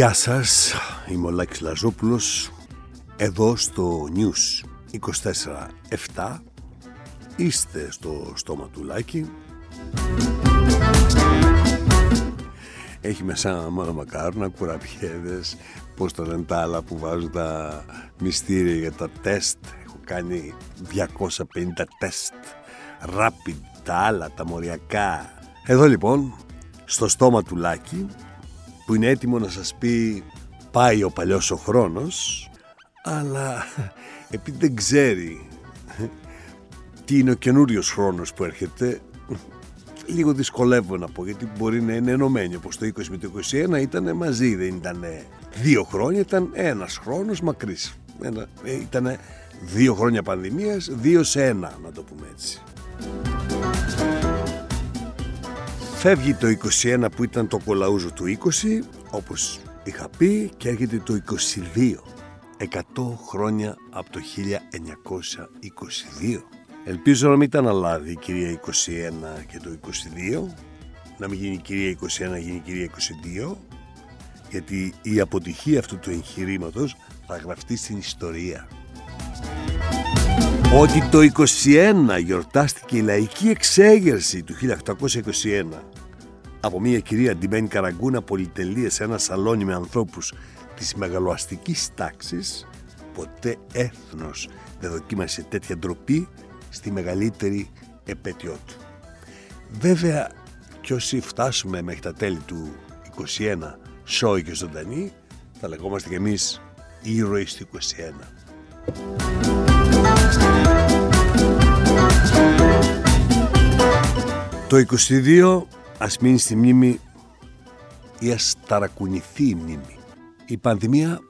Γεια σας, είμαι ο Λάκης Λαζόπουλος εδώ στο News 24-7 είστε στο στόμα του Λάκη. Έχει μέσα μόνο μακάρονα, κουραπιέδες πως τα λένε τα άλλα που βάζουν τα μυστήρια για τα τεστ. Έχω κάνει 250 τεστ. Rapid, τα άλλα, τα μοριακά. Εδώ λοιπόν στο στόμα του Λάκη που είναι έτοιμο να σας πει πάει ο παλιός ο χρόνος αλλά επειδή δεν ξέρει τι είναι ο καινούριος χρόνος που έρχεται λίγο δυσκολεύω να πω γιατί μπορεί να είναι ενωμένοι όπως το 20 με το 21 ήταν μαζί δεν ήταν δύο χρόνια ήταν ένας χρόνος μακρύς. Ε, ήταν δύο χρόνια πανδημίας δύο σε ένα να το πούμε έτσι Φεύγει το 21 που ήταν το κολαούζο του 20 όπως είχα πει και έρχεται το 22 100 χρόνια από το 1922 Ελπίζω να μην ήταν αλάδι η κυρία 21 και το 22 να μην γίνει η κυρία 21 να γίνει η κυρία 22 γιατί η αποτυχία αυτού του εγχειρήματος θα γραφτεί στην ιστορία. Ότι το 21 γιορτάστηκε η λαϊκή εξέγερση του 1821 από μια κυρία ντυμένη καραγκούνα πολυτελεία σε ένα σαλόνι με ανθρώπους της μεγαλοαστικής τάξης ποτέ έθνος δεν δοκίμασε τέτοια ντροπή στη μεγαλύτερη επέτειό του. Βέβαια κι όσοι φτάσουμε μέχρι τα τέλη του 21 σόι και ζωντανή θα λεγόμαστε κι εμείς ήρωοι του 21. Το 22 ας μείνει στη μνήμη ή ας ταρακουνηθεί η μνήμη. Η πανδημία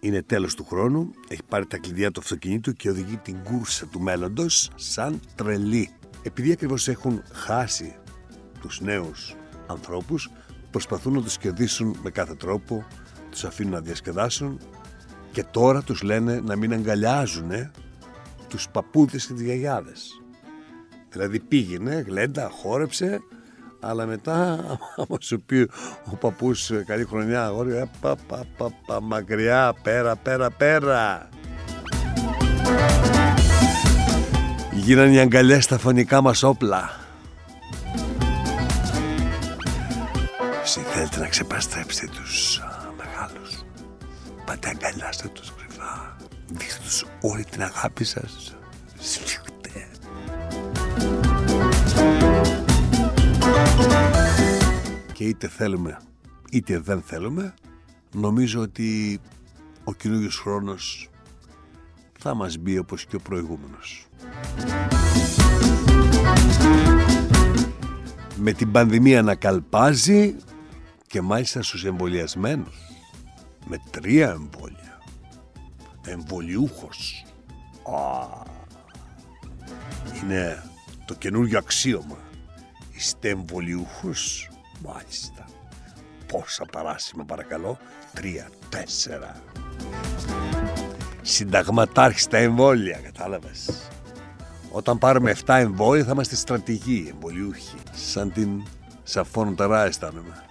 είναι τέλος του χρόνου, έχει πάρει τα κλειδιά του αυτοκινήτου και οδηγεί την κούρσα του μέλλοντος σαν τρελή. Επειδή ακριβώς έχουν χάσει τους νέους ανθρώπους, προσπαθούν να τους κερδίσουν με κάθε τρόπο, τους αφήνουν να διασκεδάσουν και τώρα τους λένε να μην αγκαλιάζουν τους παππούδες και τις γιαγιάδες. Δηλαδή πήγαινε, γλέντα, χόρεψε, αλλά μετά άμα σου πει ο παππούς καλή χρονιά αγόρι, ε, πα, πα, πα, πα, μακριά, πέρα, πέρα, πέρα. Γίνανε οι αγκαλιές στα φωνικά μας όπλα. Εσύ θέλετε να ξεπαστρέψετε τους α, μεγάλους. Πάτε αγκαλιάστε τους κρυφά. Δείξτε τους όλη την αγάπη σας. Είτε θέλουμε είτε δεν θέλουμε νομίζω ότι ο καινούριο χρόνος θα μας μπει όπως και ο προηγούμενος. Με την πανδημία να καλπάζει και μάλιστα στους εμβολιασμένους με τρία εμβόλια. Εμβολιούχος. Είναι το καινούργιο αξίωμα. Είστε εμβολιούχος; Μάλιστα. Πόσα παράσημα παρακαλώ. Τρία, τέσσερα. Συνταγματάρχη στα εμβόλια κατάλαβες. Όταν πάρουμε 7 εμβόλια θα είμαστε στρατηγοί εμβολιούχοι. Σαν την Σαφών Τερά αισθάνομαι.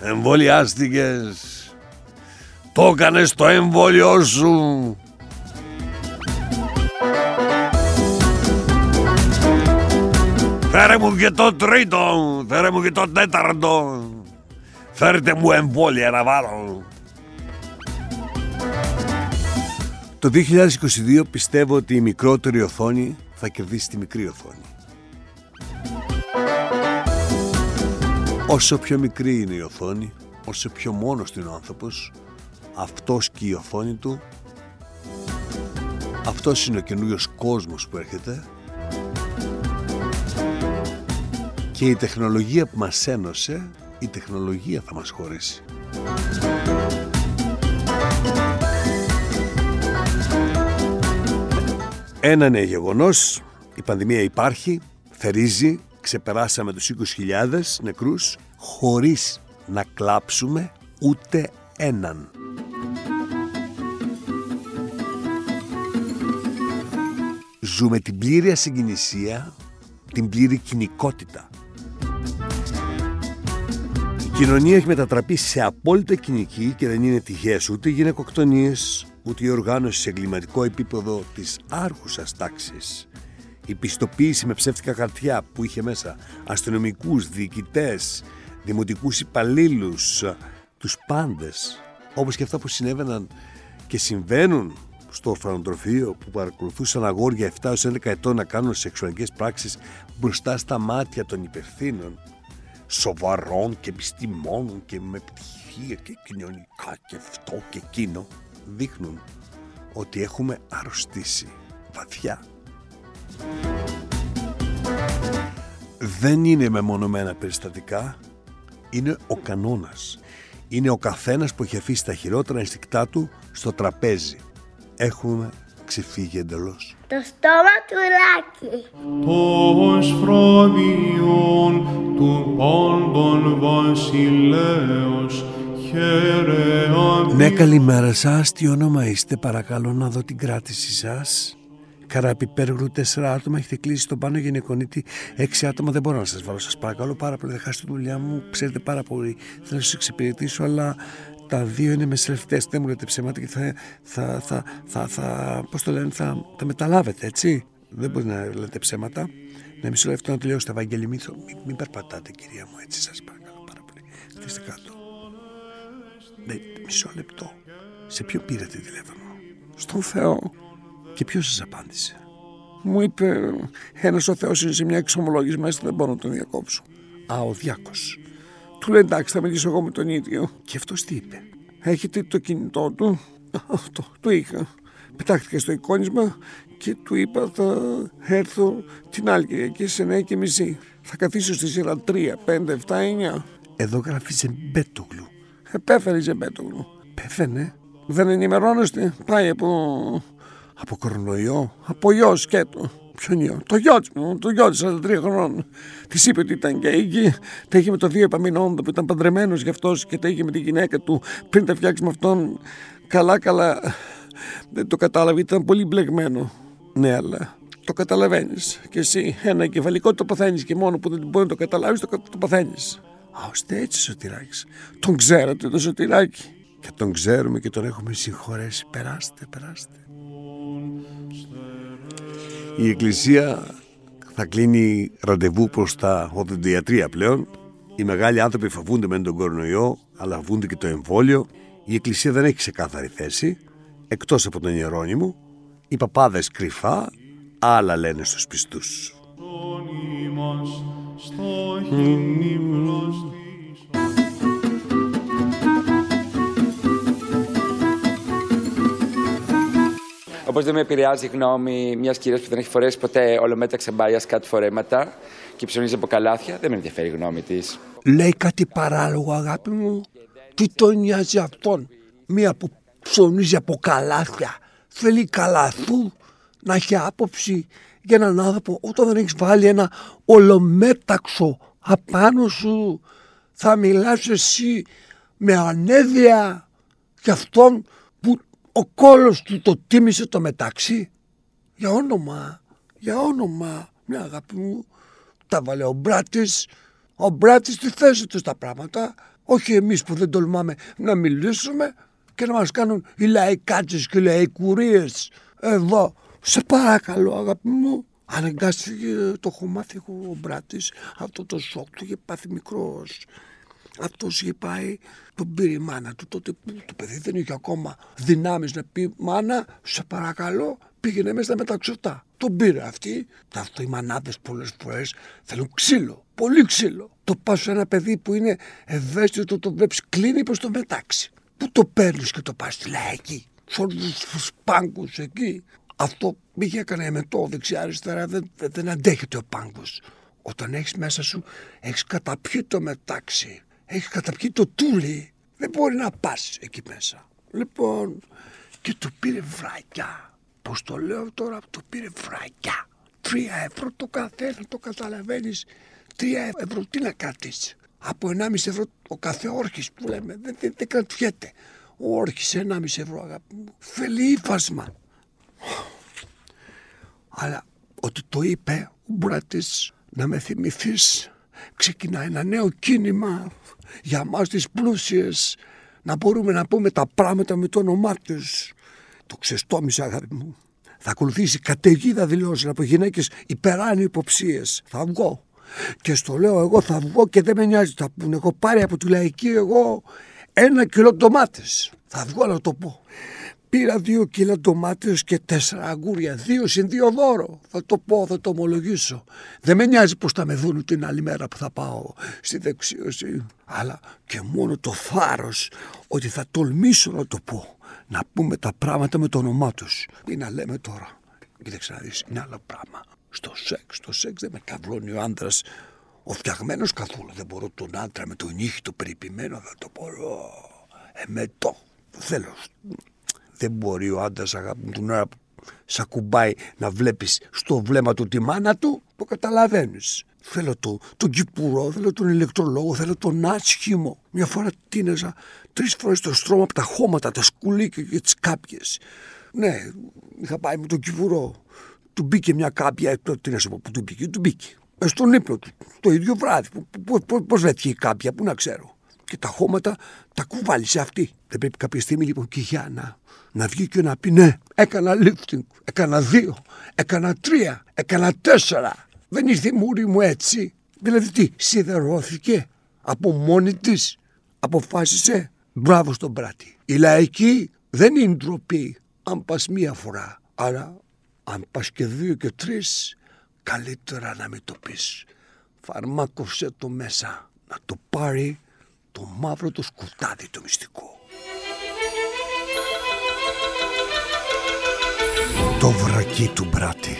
Εμβολιάστηκες το έκανες το εμβόλιο σου μου και το τρίτο, φέρε μου και το τέταρτο. Φέρετε μου εμβόλια να βάλω. Το 2022 πιστεύω ότι η μικρότερη οθόνη θα κερδίσει τη μικρή οθόνη. Όσο πιο μικρή είναι η οθόνη, όσο πιο μόνος του είναι ο άνθρωπος, αυτός και η οθόνη του, αυτός είναι ο καινούριος κόσμος που έρχεται και η τεχνολογία που μας ένωσε, η τεχνολογία θα μας χωρίσει. Ένα είναι γεγονός, η πανδημία υπάρχει, θερίζει, ξεπεράσαμε τους 20.000 νεκρούς χωρίς να κλάψουμε ούτε έναν. Ζούμε την πλήρη ασυγκινησία, την πλήρη κοινικότητα. Κοινωνία έχει μετατραπεί σε απόλυτα κοινική και δεν είναι τυχαίες ούτε οι γυναικοκτονίες, ούτε η οργάνωση σε εγκληματικό επίπεδο της άρχουσας τάξης. Η πιστοποίηση με ψεύτικα χαρτιά που είχε μέσα αστυνομικούς, διοικητές, δημοτικούς υπαλλήλους, τους πάντες, όπως και αυτά που συνέβαιναν και συμβαίνουν στο ορφανοτροφείο που παρακολουθούσαν αγόρια 7-11 ετών να κάνουν σεξουαλικές πράξεις μπροστά στα μάτια των υπευθύνων σοβαρών και επιστημόνων και με πτυχία και κοινωνικά και αυτό και εκείνο δείχνουν ότι έχουμε αρρωστήσει βαθιά. Δεν είναι μεμονωμένα περιστατικά, είναι ο κανόνας. Είναι ο καθένας που έχει αφήσει τα χειρότερα ενστικτά του στο τραπέζι. Έχουμε ξεφύγει εντελώς. Το στόμα του Λάκη. Το φραβιόν του πάντων βασιλέως χαίρε Ναι, καλημέρα σας. Τι όνομα είστε, παρακαλώ να δω την κράτηση σας. Καραπιπέργλου, τέσσερα άτομα. Έχετε κλείσει στον πάνω γυναικονίτη. Έξι άτομα δεν μπορώ να σας βάλω. Σας παρακαλώ πάρα πολύ. Δεν χάσετε τη δουλειά μου. Ξέρετε πάρα πολύ. Θέλω να σας εξυπηρετήσω, αλλά τα δύο είναι μεσελευτέ. Δεν μου λέτε ψέματα και θα, θα, θα, θα, θα πώς το λένε, θα τα μεταλάβετε, έτσι. Δεν μπορεί να λέτε ψέματα. Να μισό λεπτό να τελειώσετε, Ευαγγέλη. Μην, μην, μην περπατάτε, κυρία μου, έτσι σας παρακαλώ πάρα πολύ. Χτίστε κάτω. Ναι, μισό λεπτό. Σε ποιον πήρατε τηλέφωνο; Στον Θεό. Και ποιος σας απάντησε; Μου είπε ένας ο Θεός είναι σε μια εξομολόγηση μέσα, δεν μπορώ να τον διακόψω. Α, ο Διάκος. Του λέει εντάξει, θα μιλήσω εγώ με τον ίδιο. Και αυτός τι είπε; Έχετε το κινητό του. Αυτό το είχα. Πετάχτηκα στο εικόνισμα και του είπα θα έρθω την άλλη Κυριακή σε 9 και μισή. Θα καθίσω στη σειρά 3, 5, 7, 9. Εδώ γράφεις Ζεμπέτογλου. Επέφερε η Ζεμπέτογλου. Πέθανε. Δεν ενημερώνεστε. Πάει από από κορονοϊό, από γιο σκέτο. Ποιον γιο, το γιο μου, το γιο της 43 χρόνων. Της είπε ότι ήταν γκέι και τα είχε με το δύο επαμεινόντο που ήταν παντρεμένος γι' αυτός και τα είχε με τη γυναίκα του πριν τα φτιάξει με αυτόν. Καλά, καλά. Δεν το κατάλαβε, ήταν πολύ μπλεγμένο. Ναι, αλλά το καταλαβαίνεις. Και εσύ ένα εγκεφαλικό το παθαίνεις και μόνο που δεν μπορεί να το καταλάβεις, το, το παθαίνεις. Α, ώστε έτσι, Σωτηράκης. Τον ξέρατε το Σωτηράκη. Και τον ξέρουμε και τον έχουμε συγχωρέσει. Περάστε, περάστε. Η Εκκλησία θα κλείνει ραντεβού προς τα οδοντιατρία πλέον. Οι μεγάλοι άνθρωποι φοβούνται με τον κορονοϊό, αλλά φοβούνται και το εμβόλιο. Η Εκκλησία δεν έχει ξεκάθαρη θέση, εκτός από τον Ιερόνιμο. Οι παπάδες κρυφά, άλλα λένε στους πιστούς. Όπως δεν με επηρεάζει η γνώμη μιας κυρίας που δεν έχει φορέσει ποτέ ολομέταξα μπάλια κάτι φορέματα και ψωνίζει από καλάθια, δεν με ενδιαφέρει η γνώμη της. Λέει κάτι παράλογο, αγάπη μου. Τι τον νοιάζει αυτόν; Μία που ψωνίζει από καλάθια. Θέλει καλαθού να έχει άποψη για έναν άνθρωπο όταν δεν έχεις βάλει ένα ολομέταξο απάνω σου. Θα μιλάς εσύ με ανέδεια για αυτόν που ο κόλος του το τίμησε το μεταξύ. Για όνομα, για όνομα, μια αγάπη μου, τα βάλε ο Μπράτης. Ο Μπράτης τη θέση του στα πράγματα. Όχι εμείς που δεν τολμάμε να μιλήσουμε και να μας κάνουν οι λαϊκάτσες και οι λαϊκουρίες. Εδώ, σε παρακαλώ αγάπη μου. Αναγκάστηκε το έχω μάθει ο Μπράτης αυτό το σοκ του είχε πάθει μικρός αυτός είχε πάει, τον πήρε η μάνα του. Τότε που το παιδί δεν είχε ακόμα δυνάμεις να πει μάνα, σε παρακαλώ, πήγαινε μέσα με τα ξωτά. Τον πήρε αυτή. Αυτό οι μανάδες πολλές φορές θέλουν ξύλο. Πολύ ξύλο. Το πα σε ένα παιδί που είναι ευαίσθητο, το βλέπει, κλείνει προς το μετάξι. Πού το παίρνεις και το πας στη λαϊκή; Σε όλους τους πάγκους εκεί. Αυτό πήγε έκανε εμετό δεξιά-αριστερά. Δεν, δεν αντέχεται ο πάγκος. Όταν έχεις μέσα σου, έχεις καταπιεί το μετάξι έχεις καταπιεί το τούλι. Δεν μπορεί να πας εκεί μέσα. Λοιπόν, και του πήρε βρακιά. Πώς το λέω τώρα, το πήρε βρακιά. Τρία ευρώ το καθένα, το καταλαβαίνεις. Τρία ευρώ, τι να κρατήσεις. Από 1,5 ευρώ ο κάθε όρχης που λέμε. Δεν, δεν, δεν κρατιέται. Ο όρχης 1,5 ευρώ, αγάπη μου. Θέλει ύφασμα. Αλλά ότι το είπε ο μπράτης να με θυμηθείς ξεκινά ένα νέο κίνημα για μας τις πλούσιες να μπορούμε να πούμε τα πράγματα με το όνομά τους. Το ξεστόμισα αγάπη μου. Θα ακολουθήσει καταιγίδα δηλώσεων από γυναίκες υπεράνω υποψίες. Θα βγω. Και στο λέω εγώ θα βγω και δεν με νοιάζει. Θα πούνε έχω πάρει από τη λαϊκή εγώ ένα κιλό ντομάτες. Θα βγω να το πω. Πήρα δύο κιλά ντομάτες και τέσσερα αγκούρια. Δύο συν δύο δώρο. Θα το πω, θα το ομολογήσω. Δεν με νοιάζει πως θα με δουν την άλλη μέρα που θα πάω στη δεξίωση. Αλλά και μόνο το θάρρος ότι θα τολμήσω να το πω. Να πούμε τα πράγματα με το όνομά τους. Τι να λέμε τώρα. Κοίταξε να δεις, είναι άλλο πράγμα. Στο σεξ, στο σεξ δεν με καβλώνει ο άντρας ο φτιαγμένος καθόλου. Δεν μπορώ τον άντρα με τον νύχι το περιποιημένο, θα το μπορώ. Εμετό. Θέλω δεν μπορεί ο άντρας αγάπη μου την ώρα που σ' ακουμπάει να βλέπεις στο βλέμμα του τη μάνα του, το καταλαβαίνεις. Θέλω το, τον κυπουρό, θέλω τον ηλεκτρολόγο, θέλω τον άσχημο. Μια φορά τίνεζα τρεις φορές το στρώμα από τα χώματα, τα σκουλίκια και τις κάπιες. Ναι, είχα πάει με τον κυπουρό. Του μπήκε μια κάπια, τι να σου πω, που του μπήκε, του μπήκε. Ε, στον ύπνο του, το ίδιο βράδυ. Πώς βρέθηκε η κάπια, πού να ξέρω και τα χώματα τα κουβάλισε αυτή. Δεν πρέπει κάποια στιγμή λοιπόν και η Γιάννα να βγει και να πει ναι, έκανα lifting, έκανα δύο, έκανα τρία, έκανα τέσσερα. Δεν ήρθε η μούρη μου έτσι. Δηλαδή τι, σιδερώθηκε από μόνη της, αποφάσισε. Μπράβο στον πράτη. Η λαϊκή δεν είναι ντροπή αν πας μία φορά. Αλλά αν πας και δύο και τρεις, καλύτερα να μην το πεις. Φαρμάκωσε το μέσα να το πάρει το μαύρο το σκουτάδι το μυστικό. Το βρακί του μπράτη.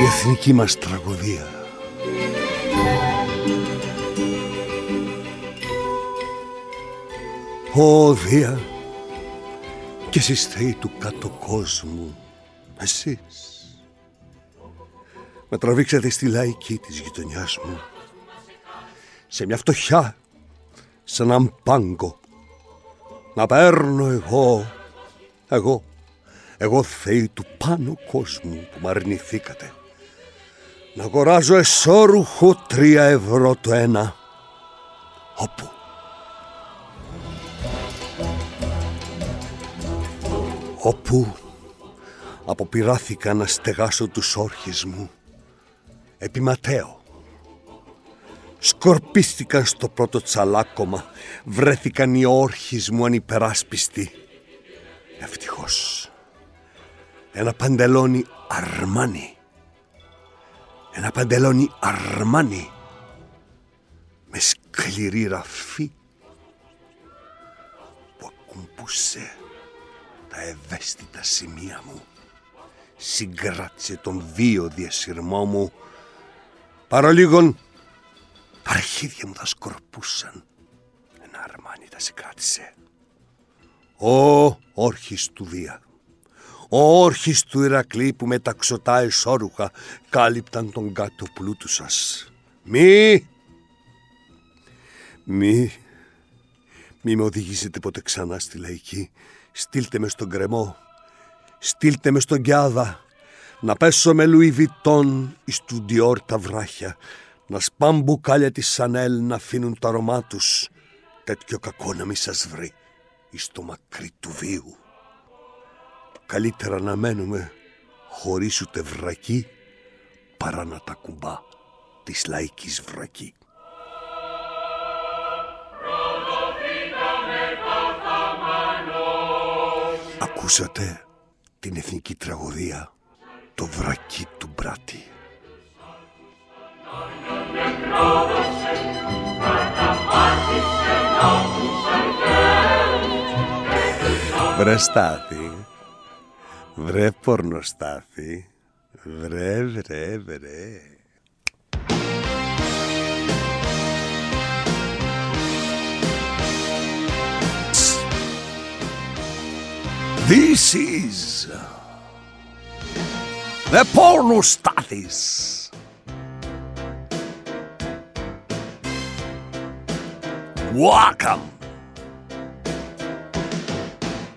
Η εθνική μας τραγωδία. Ω Δία και εσείς θεοί του κάτω κόσμου, εσείς. Με τραβήξατε στη λαϊκή της γειτονιάς μου. Σε μια φτωχιά σαν έναν πάγκο. Να παίρνω εγώ εγώ εγώ θεή του πάνω κόσμου που μ' αρνηθήκατε να αγοράζω εσώρουχο τρία ευρώ το ένα. Όπου όπου αποπειράθηκα να στεγάσω τους όρχες μου επί Ματέο. Σκορπίστηκαν στο πρώτο τσαλάκωμα, βρέθηκαν οι όρχες μου ανυπεράσπιστοι. Ευτυχώς. Ένα παντελόνι αρμάνι. Ένα παντελόνι αρμάνι. Με σκληρή ραφή που ακουμπούσε τα ευαίσθητα σημεία μου. Συγκράτησε τον βίο διασυρμό μου Παρολίγων τα αρχίδια μου θα σκορπούσαν. Ένα αρμάνι τα συγκράτησε. Ο όρχης του Δία. Ο όρχης του Ηρακλή που με τα ξωτά εσώρουχα κάλυπταν τον κάτω πλούτου σας. Μη! Μη! Μη με οδηγήσετε ποτέ ξανά στη λαϊκή. Στείλτε με στον κρεμό. Στείλτε με στον Κιάδα να πέσω με Λουί Βιτόν εις του Διόρ τα βράχια, να σπάν μπουκάλια της Σανέλ να αφήνουν τα αρώμά τους, τέτοιο κακό να μη σας βρει εις το μακρύ του βίου. Καλύτερα να μένουμε χωρίς ούτε βρακή, παρά να τα κουμπά της λαϊκής βρακή. Ακούσατε την εθνική τραγωδία το βρακί του μπράτη. Βρε Στάθη, βρε πορνοστάθη, βρε βρε βρε. This is the pornostathis. Welcome.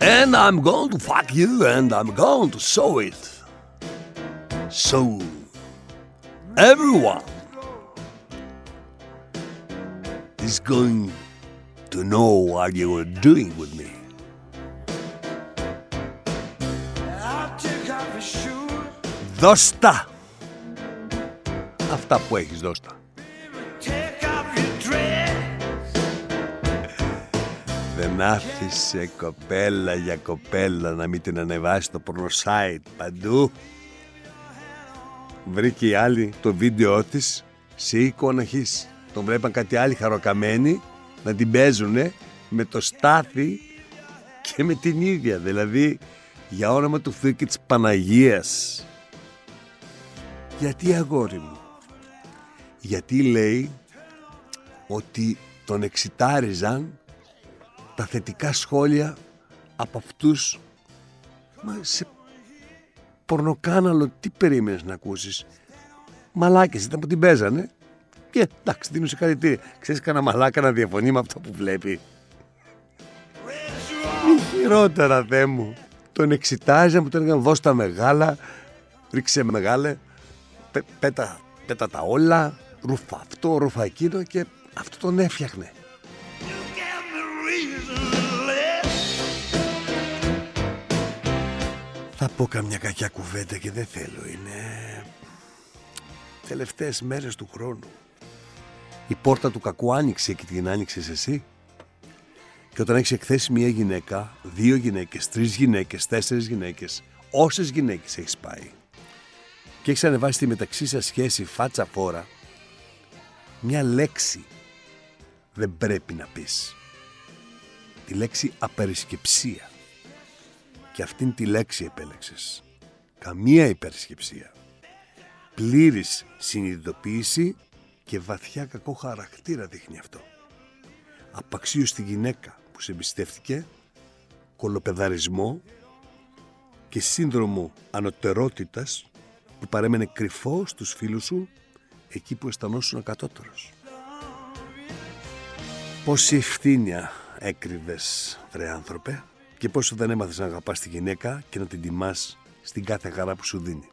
And I'm going to fuck you and I'm going to show it. So everyone is going to know what you were doing with me. Δώστα! Αυτά που έχεις δώστα. Δεν άφησε κοπέλα για κοπέλα να μην την ανεβάσει το porno παντού. Βρήκε η άλλη το βίντεο της σε εικόνα χής. Τον βλέπαν κάτι άλλοι χαροκαμένοι να την παίζουνε με το στάθι και με την ίδια. Δηλαδή για όνομα του Θεού και της Παναγίας. Γιατί αγόρι μου; Γιατί λέει ότι τον εξητάριζαν τα θετικά σχόλια από αυτούς μα σε πορνοκάναλο τι περίμενες να ακούσεις; Μαλάκες ήταν που την παίζανε. Και εντάξει δίνουν συγχαρητήρια ξέρεις κανένα μαλάκα να διαφωνεί με αυτό που βλέπει. Μη χειρότερα δε μου. Τον εξητάζαν που τον έλεγαν δώσ' τα μεγάλα ρίξε μεγάλε πέτα, πέτα τα όλα ρούφα αυτό, ρούφα εκείνο και αυτό τον έφτιαχνε Θα πω καμιά κακιά κουβέντα και δεν θέλω. Είναι τελευταίες μέρες του χρόνου. Η πόρτα του κακού άνοιξε και την άνοιξες εσύ. Και όταν έχεις εκθέσει μία γυναίκα, δύο γυναίκες, τρεις γυναίκες, τέσσερις γυναίκες, όσες γυναίκες έχεις πάει; Και έχεις ανεβάσει τη μεταξύ σας σχέση φάτσα φόρα, μια λέξη δεν πρέπει να πεις. Τη λέξη απερισκεψία και αυτήν τη λέξη επέλεξες. Καμία υπερσκεψία. Πλήρης συνειδητοποίηση και βαθιά κακό χαρακτήρα δείχνει αυτό. Απαξίως στη γυναίκα που σε εμπιστεύτηκε, κολοπεδαρισμό και σύνδρομο ανωτερότητας που παρέμενε κρυφό στους φίλους σου εκεί που αισθανόσουν ακατότερος. Πόση ευθύνια έκρυβες, βρε άνθρωπε, και πόσο δεν έμαθες να αγαπάς τη γυναίκα και να την τιμάς στην κάθε χαρά που σου δίνει.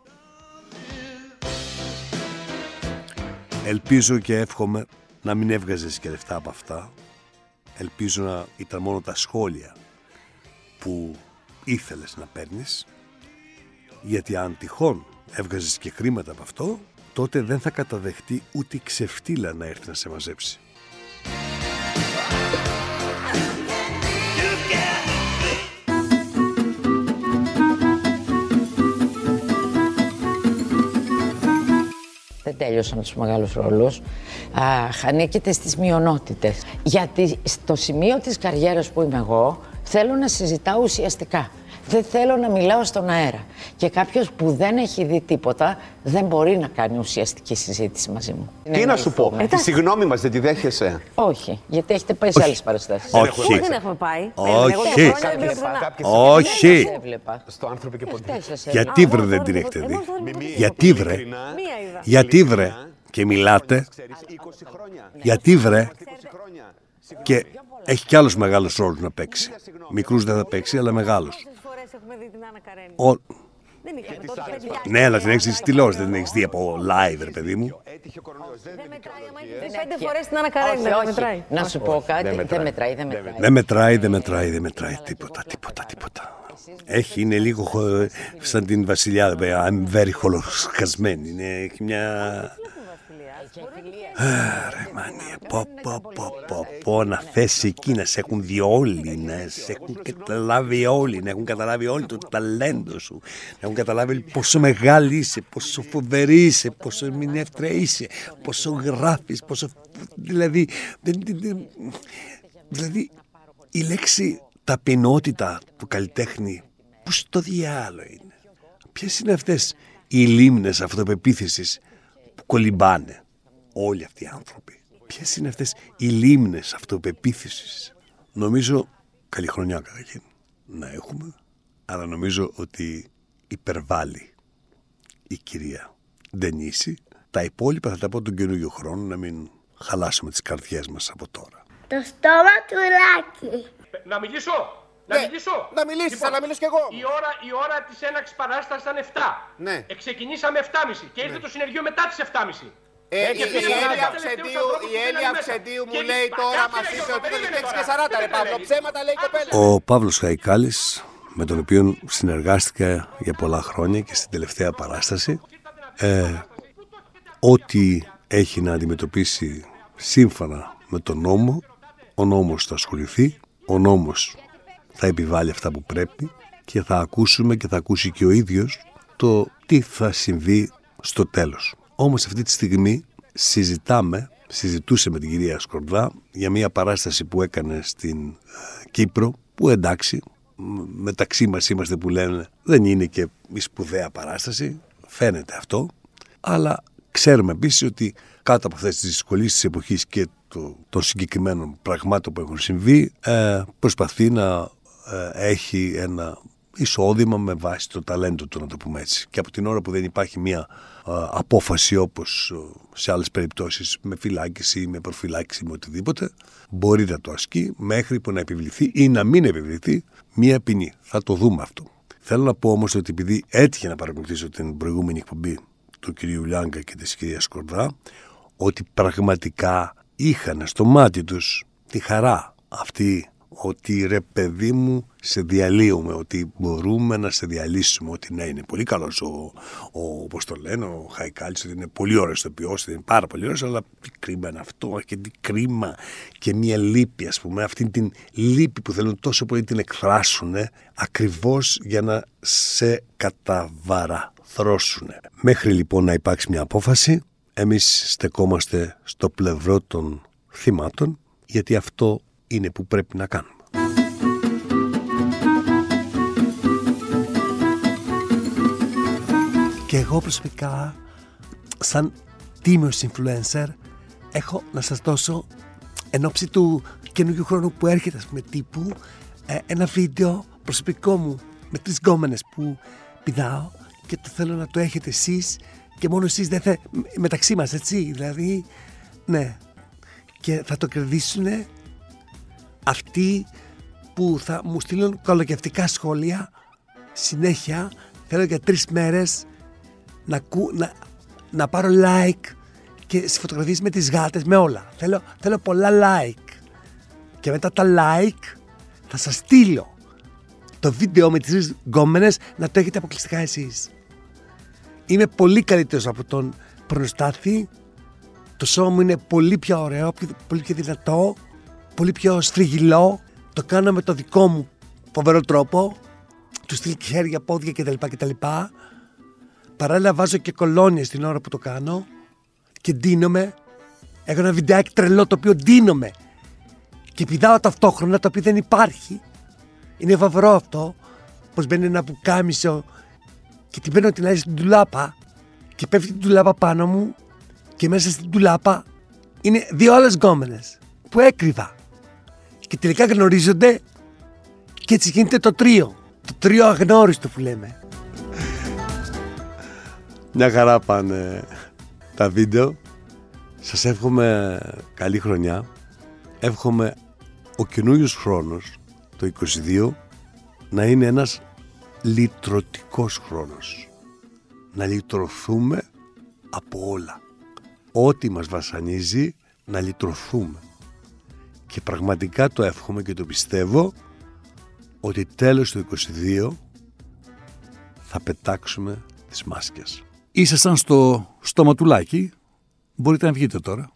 Ελπίζω και εύχομαι να μην έβγαζες και λεφτά από αυτά. Ελπίζω να ήταν μόνο τα σχόλια που ήθελες να παίρνεις. Γιατί αν τυχόν έβγαζες και χρήματα από αυτό, τότε δεν θα καταδεχτεί ούτε η ξεφτύλα να έρθει να σε μαζέψει. δεν τέλειωσαν τους μεγάλους ρόλους. ανήκετε στις μειονότητες. Γιατί στο σημείο της καριέρας που είμαι εγώ, θέλω να συζητάω ουσιαστικά. Δεν θέλω να μιλάω στον αέρα. Και κάποιος που δεν έχει δει τίποτα δεν μπορεί να κάνει ουσιαστική συζήτηση μαζί μου. Τι να σου πω, τη συγγνώμη μας δεν τη δέχεσαι; Όχι, γιατί έχετε πάει σε άλλες παραστάσεις. Όχι. Δεν έχουμε πάει. Όχι. Όχι. Στο άνθρωπο και ποτέ. Γιατί βρε δεν την έχετε δει. Γιατί βρε. Γιατί βρε. Και μιλάτε. Γιατί βρε. Και έχει κι άλλους μεγάλους ρόλους να παίξει. Μικρούς δεν θα παίξει, αλλά μεγάλους έχουμε δει την Άννα Καρένη. Ο... Δεν είχαμε τότε Ναι, αλλά την έχεις δει στη τηλεόραση, δεν την έχεις δει από live, ρε παιδί μου. Δεν μετράει, άμα έχει πέντε φορές την Άννα Καρένη. Δεν μετράει. Να σου πω κάτι, δεν μετράει, δεν μετράει. Δεν μετράει, δεν μετράει, δεν μετράει τίποτα, τίποτα, τίποτα. Έχει, είναι λίγο σαν την Βασιλιά, I'm very χολοσκασμένη. Έχει μια Ρε μάνια, πω πω πω πω πω να θες εκεί να σε έχουν δει όλοι, να σε έχουν καταλάβει όλοι, να έχουν καταλάβει όλοι το ταλέντο σου, να έχουν καταλάβει πόσο μεγάλη είσαι, πόσο φοβερή είσαι, πόσο μηνεύτρα είσαι, πόσο γράφεις, πόσο... Δηλαδή, δηλαδή η λέξη ταπεινότητα του καλλιτέχνη, που στο διάλογο είναι; Ποιες είναι αυτές οι λίμνες αυτοπεποίθησης που κολυμπάνε; Όλοι αυτοί οι άνθρωποι. Ποιες είναι αυτές οι λίμνες αυτοπεποίθησης; Νομίζω καλή χρονιά καταρχήν να έχουμε, αλλά νομίζω ότι υπερβάλλει η κυρία Ντενίση. Τα υπόλοιπα θα τα πω τον καινούριο χρόνο να μην χαλάσουμε τις καρδιές μας από τώρα. Το στόμα του Λάκη. Να μιλήσω! Να Ναι, μιλήσω. να μιλήσεις, Λοιπόν, να μιλήσω κι εγώ. Η ώρα, η ώρα της έναξης παράστασης ήταν 7. Ναι. Ε, ξεκινήσαμε 7.30 και ήρθε το συνεργείο μετά τις 7.30. Ε, η, και η πήγαμε Έλια τελευταίους Ψεντίου, ανθρώπους η που Έλια μπαίνανε μέσα. Ψεντίου μου Και λέει είπα, τώρα κάτσε, μα ρε, είπε Γιώργο, ότι ήταν περίμενε 6 και τώρα. 40 ρε Δεν Παύλο. τρελαίνεις. Ψέματα λέει η κοπέλα. Ο Παύλος Χαϊκάλης με τον οποίο συνεργάστηκα για πολλά χρόνια και στην τελευταία παράσταση ε, ό,τι έχει να αντιμετωπίσει σύμφωνα με τον νόμο ο νόμος θα ασχοληθεί ο νόμος θα επιβάλλει αυτά που πρέπει και θα ακούσουμε και θα ακούσει και ο ίδιος το τι θα συμβεί στο τέλος. Όμως αυτή τη στιγμή συζητάμε, συζητούσε με την κυρία Σκορδά για μια παράσταση που έκανε στην ε, Κύπρο που εντάξει μ, μεταξύ μας είμαστε που λένε δεν είναι και η σπουδαία παράσταση, φαίνεται αυτό. Αλλά ξέρουμε επίσης ότι κάτω από αυτές τις δυσκολίες της εποχής και το, των συγκεκριμένων πραγμάτων που έχουν συμβεί ε, προσπαθεί να ε, έχει ένα εισόδημα με βάση το ταλέντο του να το πούμε έτσι και από την ώρα που δεν υπάρχει μια ε, απόφαση όπως ε, σε άλλες περιπτώσεις με φυλάκιση ή με προφυλάκιση με οτιδήποτε μπορεί να το ασκεί μέχρι που να επιβληθεί ή να μην επιβληθεί μια ποινή. Θα το δούμε αυτό. Θέλω να πω όμως ότι επειδή έτυχε να παρακολουθήσω την προηγούμενη εκπομπή του κυρίου Λιάγκα και της κυρίας Κορδά ότι πραγματικά είχαν στο μάτι τους τη χαρά αυτή ότι ρε παιδί μου σε διαλύουμε, ότι μπορούμε να σε διαλύσουμε, ότι ναι είναι πολύ καλός ο, ο όπως το λένε, ο Χαϊκάλης, ότι είναι πολύ ωραίος τοπιός, ότι είναι πάρα πολύ ωραίος, αλλά τι κρίμα είναι αυτό και τι κρίμα και μια λύπη ας πούμε, αυτή την λύπη που θέλουν τόσο πολύ την εκφράσουν ακριβώς για να σε καταβαραθρώσουν. Μέχρι λοιπόν να υπάρξει μια απόφαση, εμείς στεκόμαστε στο πλευρό των θυμάτων, γιατί αυτό είναι που πρέπει να κάνουμε. Και εγώ προσωπικά, σαν τίμιος influencer, έχω να σας δώσω εν ώψη του καινούργιου χρόνου που έρχεται, ας πούμε, τύπου, ε, ένα βίντεο προσωπικό μου με τρεις γκόμενες που πηδάω και το θέλω να το έχετε εσείς και μόνο εσείς δεν θα... μεταξύ μας, έτσι, δηλαδή, ναι. Και θα το κερδίσουν αυτοί που θα μου στείλουν κολοκευτικά σχόλια συνέχεια θέλω για τρεις μέρες να, κου, να, να πάρω like και στις φωτογραφίες με τις γάτες, με όλα. Θέλω, θέλω πολλά like. Και μετά τα like θα σας στείλω το βίντεο με τις τρεις γκόμενες να το έχετε αποκλειστικά εσείς. Είμαι πολύ καλύτερος από τον προνοστάθη. Το σώμα μου είναι πολύ πιο ωραίο, πιο- πολύ πιο δυνατό, πολύ πιο σφριγγυλό. Το κάνω με το δικό μου φοβερό τρόπο. Του στείλει και χέρια, πόδια κτλ. κτλ. Παράλληλα βάζω και κολόνια στην ώρα που το κάνω και ντύνομαι. Έχω ένα βιντεάκι τρελό το οποίο ντύνομαι και πηδάω ταυτόχρονα το οποίο δεν υπάρχει. Είναι φοβερό αυτό. Πως μπαίνει ένα πουκάμισο και την παίρνω την άλλη στην τουλάπα και πέφτει την τουλάπα πάνω μου και μέσα στην τουλάπα είναι δύο άλλες γκόμενες που έκρυβα και τελικά γνωρίζονται και έτσι γίνεται το τρίο. Το τρίο αγνώριστο που λέμε. Μια χαρά πάνε τα βίντεο. Σας εύχομαι καλή χρονιά. Εύχομαι ο καινούριο χρόνος, το 22, να είναι ένας λυτρωτικός χρόνος. Να λυτρωθούμε από όλα. Ό,τι μας βασανίζει, να λυτρωθούμε. Και πραγματικά το εύχομαι και το πιστεύω ότι τέλος του 22 θα πετάξουμε τις μάσκες. Ήσασταν στο στοματουλάκι. Μπορείτε να βγείτε τώρα.